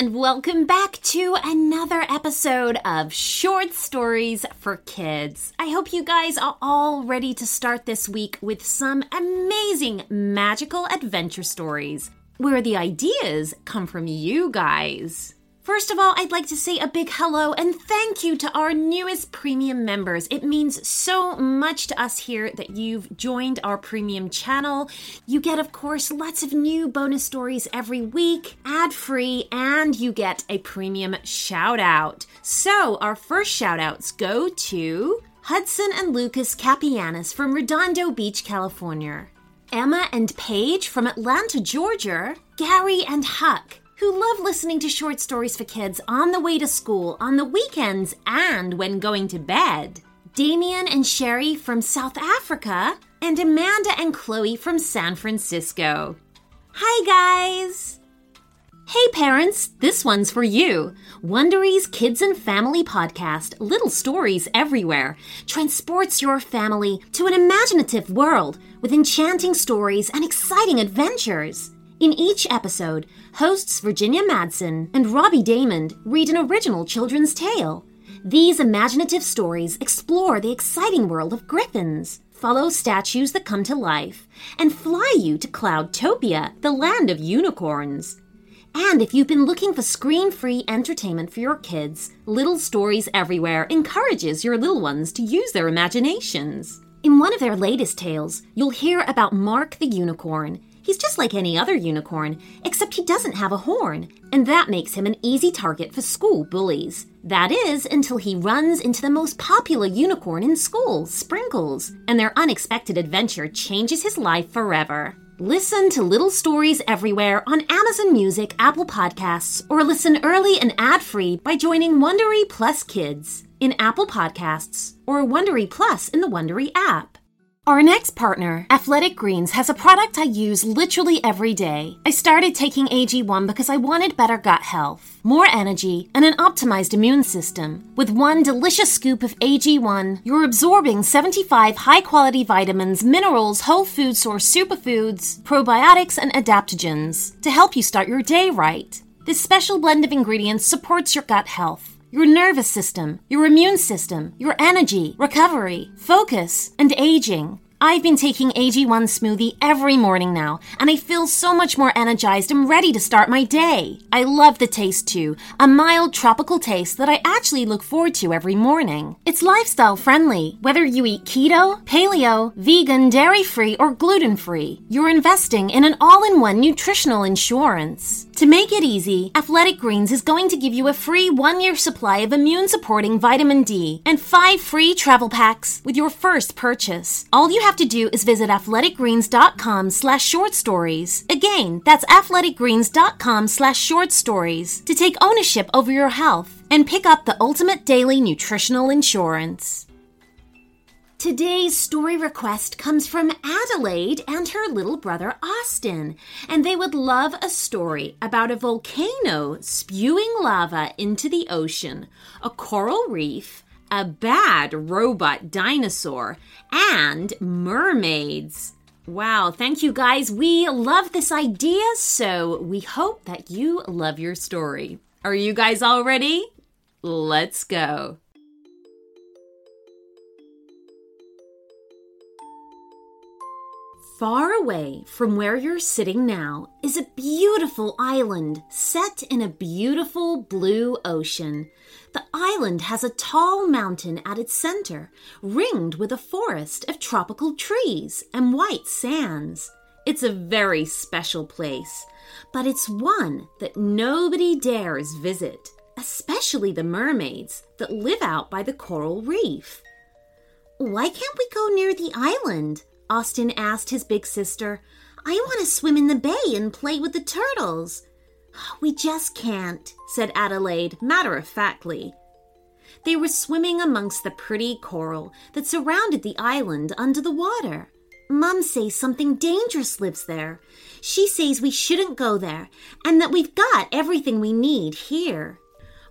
and welcome back to another episode of Short Stories for Kids. I hope you guys are all ready to start this week with some amazing magical adventure stories where the ideas come from you guys. First of all, I'd like to say a big hello and thank you to our newest premium members. It means so much to us here that you've joined our premium channel. You get, of course, lots of new bonus stories every week, ad free, and you get a premium shout out. So, our first shout outs go to Hudson and Lucas Capianis from Redondo Beach, California. Emma and Paige from Atlanta, Georgia. Gary and Huck who love listening to short stories for kids on the way to school, on the weekends, and when going to bed. Damien and Sherry from South Africa, and Amanda and Chloe from San Francisco. Hi, guys! Hey, parents, this one's for you. Wondery's Kids and Family podcast, Little Stories Everywhere, transports your family to an imaginative world with enchanting stories and exciting adventures. In each episode, hosts Virginia Madsen and Robbie Daymond read an original children's tale. These imaginative stories explore the exciting world of griffins, follow statues that come to life, and fly you to Cloudtopia, the land of unicorns. And if you've been looking for screen free entertainment for your kids, Little Stories Everywhere encourages your little ones to use their imaginations. In one of their latest tales, you'll hear about Mark the Unicorn He's just like any other unicorn, except he doesn't have a horn, and that makes him an easy target for school bullies. That is, until he runs into the most popular unicorn in school, Sprinkles, and their unexpected adventure changes his life forever. Listen to Little Stories Everywhere on Amazon Music, Apple Podcasts, or listen early and ad free by joining Wondery Plus Kids in Apple Podcasts or Wondery Plus in the Wondery app. Our next partner, Athletic Greens, has a product I use literally every day. I started taking AG1 because I wanted better gut health, more energy, and an optimized immune system. With one delicious scoop of AG1, you're absorbing 75 high quality vitamins, minerals, whole food source superfoods, probiotics, and adaptogens to help you start your day right. This special blend of ingredients supports your gut health your nervous system, your immune system, your energy, recovery, focus, and aging. I've been taking AG1 smoothie every morning now, and I feel so much more energized and ready to start my day. I love the taste too, a mild tropical taste that I actually look forward to every morning. It's lifestyle friendly, whether you eat keto, paleo, vegan, dairy free, or gluten free. You're investing in an all in one nutritional insurance. To make it easy, Athletic Greens is going to give you a free one year supply of immune supporting vitamin D and five free travel packs with your first purchase. All you have to do is visit athleticgreens.com slash short stories. Again, that's athleticgreens.com slash short stories to take ownership over your health and pick up the ultimate daily nutritional insurance. Today's story request comes from Adelaide and her little brother Austin, and they would love a story about a volcano spewing lava into the ocean, a coral reef, a bad robot dinosaur, and mermaids. Wow, thank you guys. We love this idea, so we hope that you love your story. Are you guys all ready? Let's go. Far away from where you're sitting now is a beautiful island set in a beautiful blue ocean. The island has a tall mountain at its center, ringed with a forest of tropical trees and white sands. It's a very special place, but it's one that nobody dares visit, especially the mermaids that live out by the coral reef. Why can't we go near the island? Austin asked his big sister. I want to swim in the bay and play with the turtles. We just can't, said Adelaide matter of factly. They were swimming amongst the pretty coral that surrounded the island under the water. Mum says something dangerous lives there. She says we shouldn't go there and that we've got everything we need here.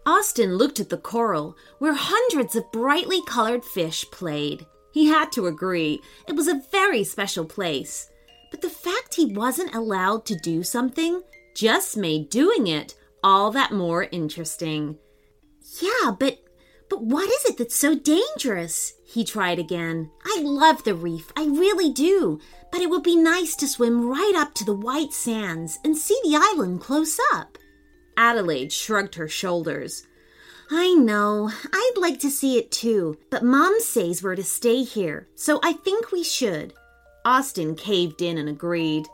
Austin looked at the coral where hundreds of brightly colored fish played. He had to agree. It was a very special place. But the fact he wasn't allowed to do something just made doing it all that more interesting. Yeah, but but what is it that's so dangerous? He tried again. I love the reef, I really do. But it would be nice to swim right up to the white sands and see the island close up. Adelaide shrugged her shoulders. I know. I'd like to see it too, but Mom says we're to stay here, so I think we should. Austin caved in and agreed.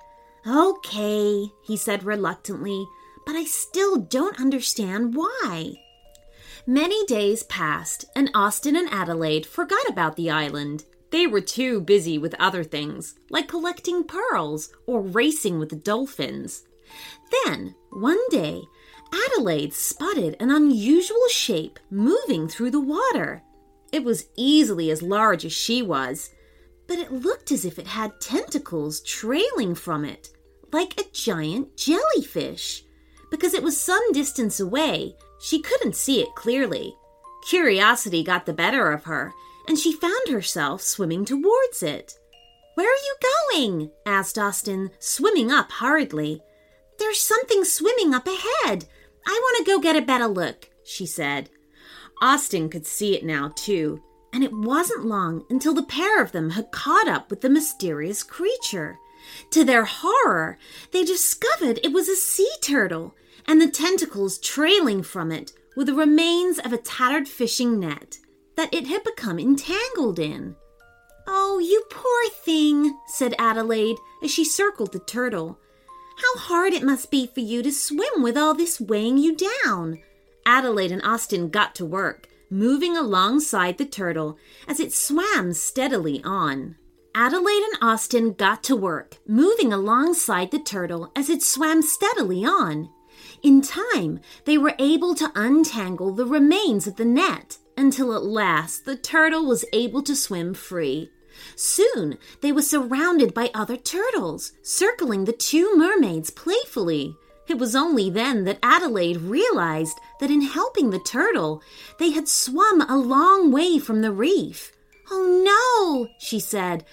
Okay, he said reluctantly, but I still don't understand why. Many days passed, and Austin and Adelaide forgot about the island. They were too busy with other things, like collecting pearls or racing with the dolphins. Then, one day, Adelaide spotted an unusual shape moving through the water. It was easily as large as she was, but it looked as if it had tentacles trailing from it, like a giant jellyfish. Because it was some distance away, she couldn't see it clearly. Curiosity got the better of her, and she found herself swimming towards it. Where are you going? asked Austin, swimming up hurriedly. There's something swimming up ahead. I want to go get a better look, she said. Austin could see it now, too, and it wasn't long until the pair of them had caught up with the mysterious creature. To their horror, they discovered it was a sea turtle, and the tentacles trailing from it were the remains of a tattered fishing net that it had become entangled in. Oh, you poor thing, said Adelaide as she circled the turtle. How hard it must be for you to swim with all this weighing you down. Adelaide and Austin got to work, moving alongside the turtle as it swam steadily on. Adelaide and Austin got to work, moving alongside the turtle as it swam steadily on. In time, they were able to untangle the remains of the net until at last the turtle was able to swim free. Soon they were surrounded by other turtles, circling the two mermaids playfully. It was only then that Adelaide realized that in helping the turtle, they had swum a long way from the reef. Oh no, she said.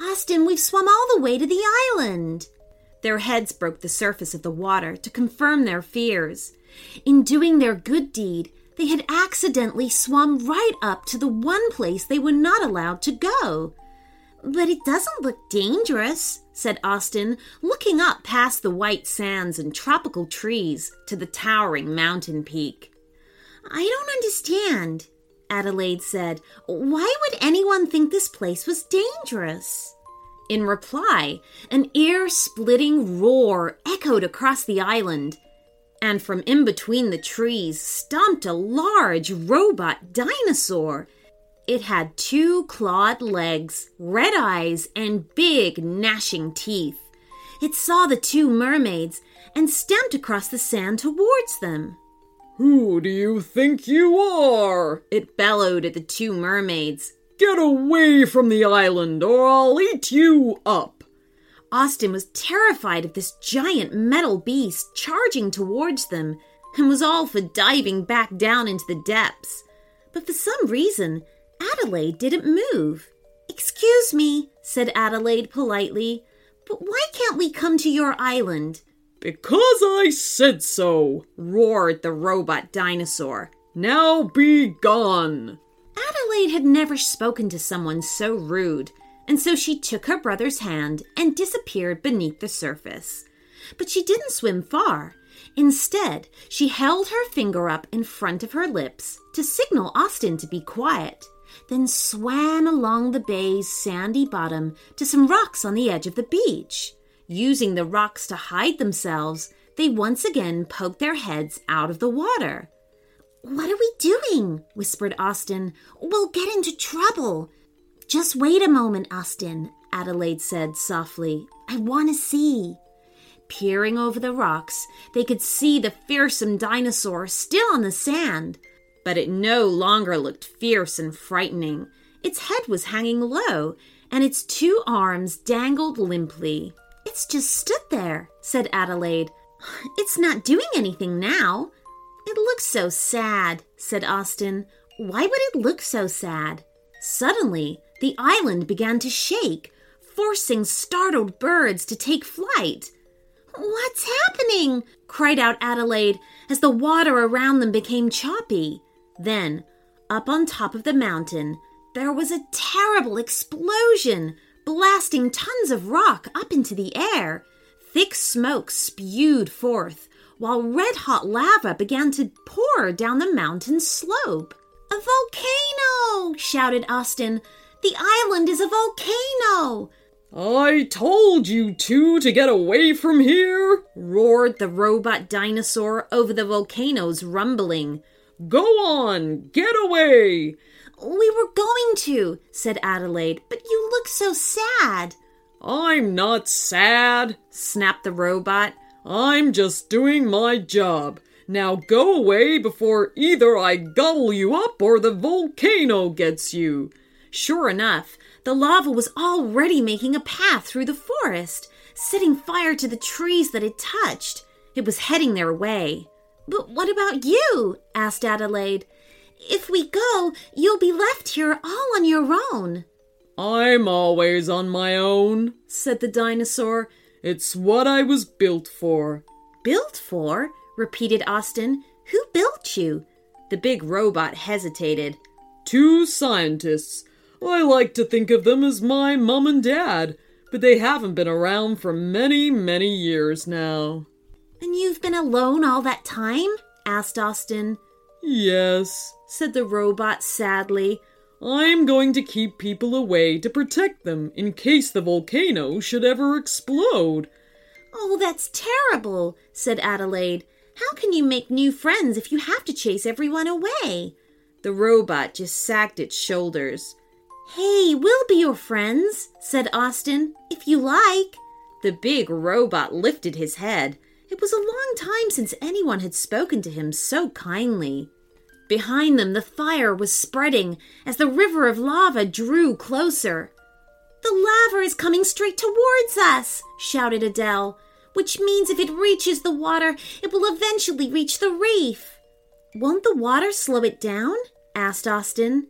Austin, we've swum all the way to the island. Their heads broke the surface of the water to confirm their fears. In doing their good deed, they had accidentally swum right up to the one place they were not allowed to go. But it doesn't look dangerous, said Austin, looking up past the white sands and tropical trees to the towering mountain peak. I don't understand, Adelaide said. Why would anyone think this place was dangerous? In reply, an ear splitting roar echoed across the island, and from in between the trees stomped a large robot dinosaur it had two clawed legs, red eyes, and big gnashing teeth. It saw the two mermaids and stamped across the sand towards them. Who do you think you are? It bellowed at the two mermaids. Get away from the island or I'll eat you up. Austin was terrified of this giant metal beast charging towards them and was all for diving back down into the depths. But for some reason, Adelaide didn't move. Excuse me, said Adelaide politely, but why can't we come to your island? Because I said so, roared the robot dinosaur. Now be gone. Adelaide had never spoken to someone so rude, and so she took her brother's hand and disappeared beneath the surface. But she didn't swim far. Instead, she held her finger up in front of her lips to signal Austin to be quiet then swam along the bay's sandy bottom to some rocks on the edge of the beach. Using the rocks to hide themselves, they once again poked their heads out of the water. What are we doing? whispered Austin. We'll get into trouble. Just wait a moment, Austin, Adelaide said softly. I want to see. Peering over the rocks, they could see the fearsome dinosaur still on the sand but it no longer looked fierce and frightening. Its head was hanging low, and its two arms dangled limply. It's just stood there, said Adelaide. It's not doing anything now. It looks so sad, said Austin. Why would it look so sad? Suddenly, the island began to shake, forcing startled birds to take flight. What's happening? cried out Adelaide as the water around them became choppy. Then, up on top of the mountain, there was a terrible explosion, blasting tons of rock up into the air. Thick smoke spewed forth, while red hot lava began to pour down the mountain slope. A volcano! shouted Austin. The island is a volcano! I told you two to get away from here, roared the robot dinosaur over the volcano's rumbling. Go on, get away! We were going to, said Adelaide, but you look so sad. I'm not sad, snapped the robot. I'm just doing my job. Now go away before either I gobble you up or the volcano gets you. Sure enough, the lava was already making a path through the forest, setting fire to the trees that it touched. It was heading their way. But what about you? asked Adelaide. If we go, you'll be left here all on your own. I'm always on my own, said the dinosaur. It's what I was built for. Built for? repeated Austin. Who built you? The big robot hesitated. Two scientists. I like to think of them as my mom and dad, but they haven't been around for many, many years now. And you've been alone all that time? asked Austin. Yes, said the robot sadly. I'm going to keep people away to protect them in case the volcano should ever explode. Oh, that's terrible, said Adelaide. How can you make new friends if you have to chase everyone away? The robot just sagged its shoulders. Hey, we'll be your friends, said Austin, if you like. The big robot lifted his head. It was a long time since anyone had spoken to him so kindly. Behind them, the fire was spreading as the river of lava drew closer. The lava is coming straight towards us, shouted Adele, which means if it reaches the water, it will eventually reach the reef. Won't the water slow it down? asked Austin.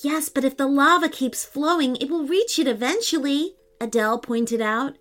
Yes, but if the lava keeps flowing, it will reach it eventually, Adele pointed out.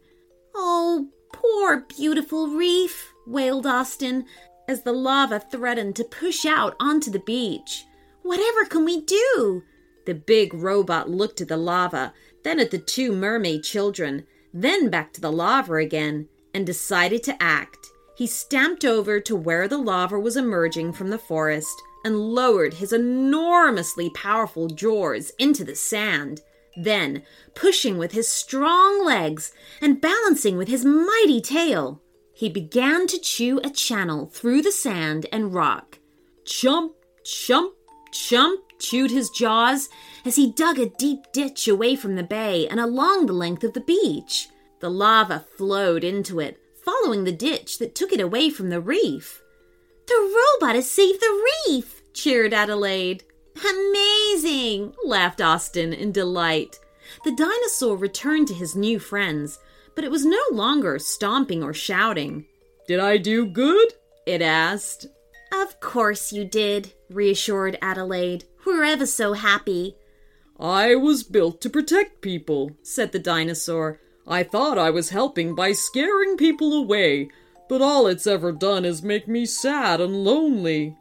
Oh, poor beautiful reef, wailed Austin as the lava threatened to push out onto the beach. Whatever can we do? The big robot looked at the lava, then at the two mermaid children, then back to the lava again, and decided to act. He stamped over to where the lava was emerging from the forest and lowered his enormously powerful jaws into the sand. Then, pushing with his strong legs and balancing with his mighty tail, he began to chew a channel through the sand and rock. Chump, chump, chump, chewed his jaws as he dug a deep ditch away from the bay and along the length of the beach. The lava flowed into it, following the ditch that took it away from the reef. The robot has saved the reef, cheered Adelaide. Amazing, laughed Austin in delight. The dinosaur returned to his new friends, but it was no longer stomping or shouting. Did I do good? It asked. Of course you did, reassured Adelaide. We're ever so happy. I was built to protect people, said the dinosaur. I thought I was helping by scaring people away, but all it's ever done is make me sad and lonely.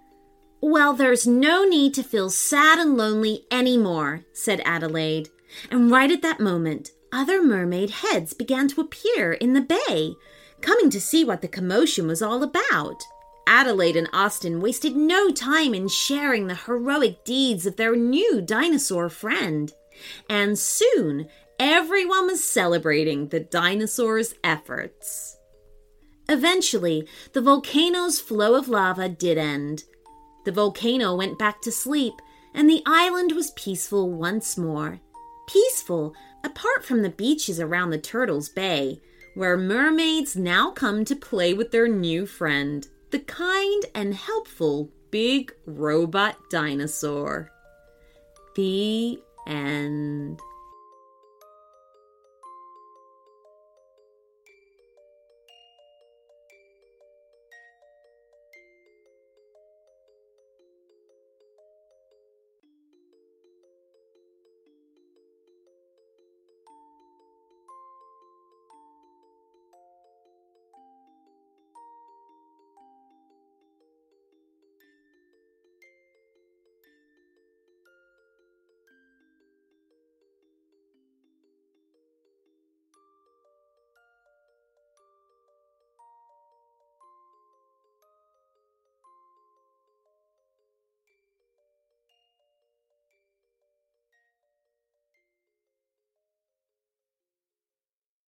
Well, there's no need to feel sad and lonely any more," said Adelaide. And right at that moment, other mermaid heads began to appear in the bay, coming to see what the commotion was all about. Adelaide and Austin wasted no time in sharing the heroic deeds of their new dinosaur friend. And soon, everyone was celebrating the dinosaur's efforts. Eventually, the volcano's flow of lava did end. The volcano went back to sleep, and the island was peaceful once more. Peaceful, apart from the beaches around the Turtles Bay, where mermaids now come to play with their new friend, the kind and helpful big robot dinosaur. The end.